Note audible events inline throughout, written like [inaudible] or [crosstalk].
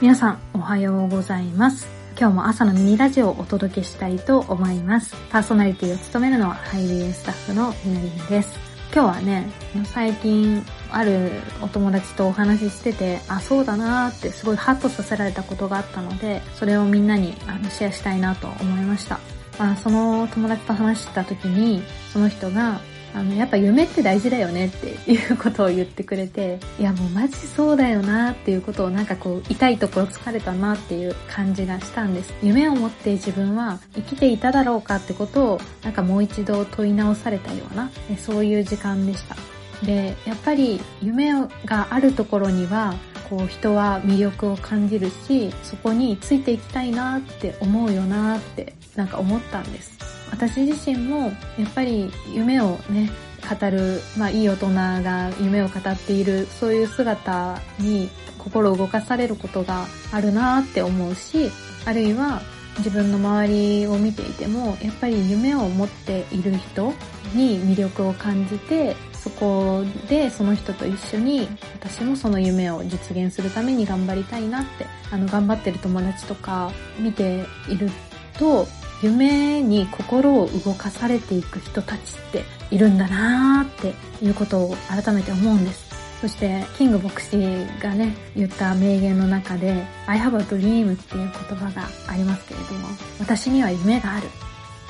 皆さん、おはようございます。今日も朝のミニラジオをお届けしたいと思います。パーソナリティを務めるのはハイビースタッフのみなりなです。今日はね、最近あるお友達とお話ししてて、あ、そうだなーってすごいハッとさせられたことがあったので、それをみんなにあのシェアしたいなと思いました。まあ、その友達と話した時に、その人が、あの、やっぱ夢って大事だよねっていうことを言ってくれて、いやもうマジそうだよなっていうことをなんかこう、痛いところ疲れたなっていう感じがしたんです。夢を持って自分は生きていただろうかってことを、なんかもう一度問い直されたような、そういう時間でした。で、やっぱり夢があるところには、こう人は魅力を感じるし、そこについていきたいなって思うよなってなんか思ったんです。私自身もやっぱり夢をね、語る、まあいい大人が夢を語っている、そういう姿に心を動かされることがあるなって思うし、あるいは自分の周りを見ていても、やっぱり夢を持っている人に魅力を感じて、そこでその人と一緒に私もその夢を実現するために頑張りたいなって、あの頑張ってる友達とか見ていると、夢に心を動かされていく人たちっているんだなーっていうことを改めて思うんです。そして、キング牧師がね、言った名言の中で、I have a dream っていう言葉がありますけれども、私には夢がある。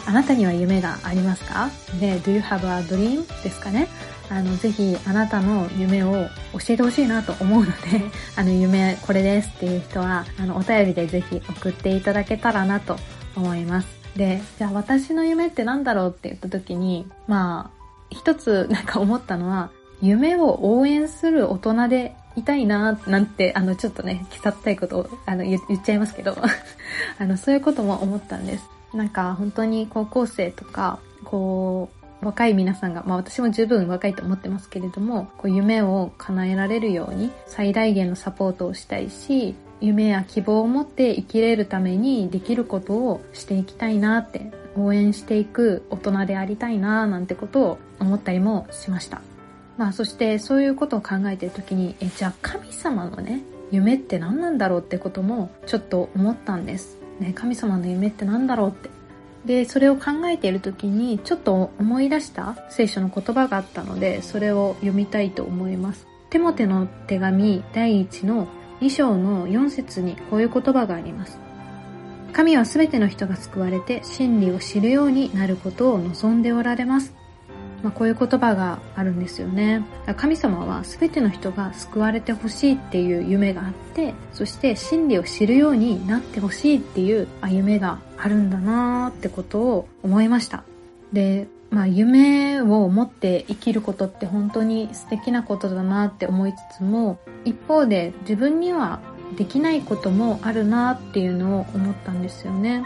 あなたには夢がありますか？で、Do you have a dream? ですかね。あの、ぜひあなたの夢を教えてほしいなと思うので、[laughs] あの、夢これですっていう人は、あの、お便りでぜひ送っていただけたらなと思います。で、じゃあ私の夢って何だろうって言った時に、まあ、一つ [laughs] なんか思ったのは、夢を応援する大人でいたいななんて、あの、ちょっとね、きさったいことをあの言っちゃいますけど、[laughs] あの、そういうことも思ったんです。なんか本当に高校生とか、こう、若い皆さんが、まあ私も十分若いと思ってますけれども、こう夢を叶えられるように最大限のサポートをしたいし、夢や希望を持って生きれるためにできることをしていきたいなって応援していく大人でありたいななんてことを思ったりもしました。まあそしてそういうことを考えてる時に、え、じゃあ神様のね、夢って何なんだろうってこともちょっと思ったんです。ね、神様の夢って何だろうって。で、それを考えている時にちょっと思い出した聖書の言葉があったので、それを読みたいと思います。テモテの手紙第1の2章の4節にこういう言葉があります。神はすべての人が救われて真理を知るようになることを望んでおられます。まあ、こういう言葉があるんですよね。神様はすべての人が救われてほしいっていう夢があって、そして真理を知るようになってほしいっていう夢があるんだなーってことを思いました。で、まあ夢を持って生きることって本当に素敵なことだなって思いつつも、一方で自分にはできないこともあるなっていうのを思ったんですよね。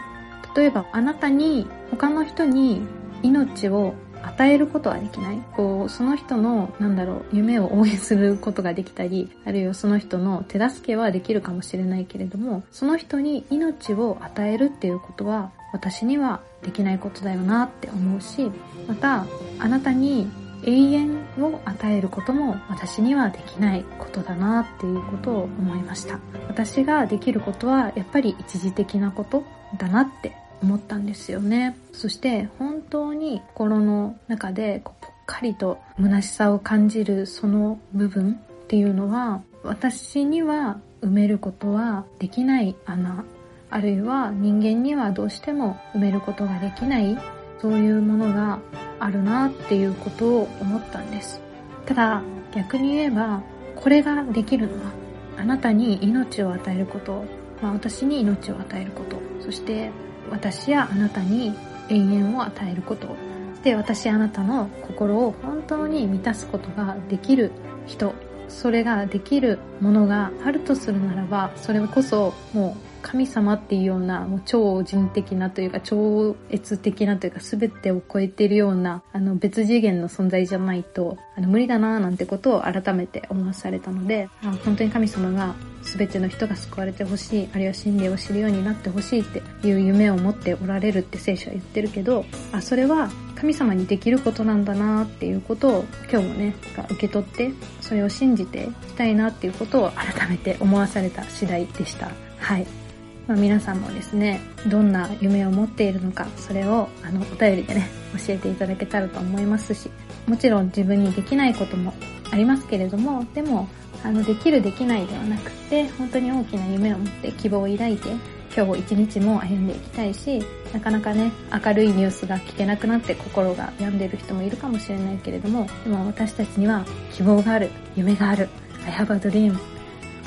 例えばあなたに他の人に命を与えることはできない。こう、その人の、なんだろう、夢を応援することができたり、あるいはその人の手助けはできるかもしれないけれども、その人に命を与えるっていうことは、私にはできないことだよなって思うし、また、あなたに永遠を与えることも私にはできないことだなっていうことを思いました。私ができることはやっぱり一時的なことだなって思ったんですよね。そして本当に心の中でぽっかりと虚しさを感じるその部分っていうのは私には埋めることはできない穴あるいは人間にはどうしても埋めることができないそういうものがあるなっていうことを思ったんです。ただ逆に言えばこれができるのはあなたに命を与えること、まあ、私に命を与えることそして私やあなたに永遠を与えること。で私あなたの心を本当に満たすことができる人。それができるものがあるとするならばそれこそもう神様っていうようなもう超人的なというか超越的なというか全てを超えているようなあの別次元の存在じゃないとあの無理だななんてことを改めて思わされたので本当に神様が全ての人が救われてほしいあるいは真理を知るようになってほしいっていう夢を持っておられるって聖書は言ってるけどあそれは神様にできることなんだなっていうことを今日もね、受け取って、それを信じていきたいなっていうことを改めて思わされた次第でした。はい。まあ、皆さんもですね、どんな夢を持っているのか、それをあのお便りでね、教えていただけたらと思いますし、もちろん自分にできないこともありますけれども、でも、あの、できるできないではなくて、本当に大きな夢を持って希望を抱いて、今日一日も歩んでいきたいし、なかなかね、明るいニュースが聞けなくなって心が病んでいる人もいるかもしれないけれども、でも私たちには希望がある、夢がある。I have a dream.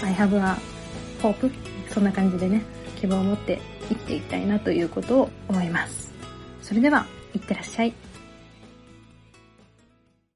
I have a hope. そんな感じでね、希望を持って生きていきたいなということを思います。それでは、いってらっしゃい。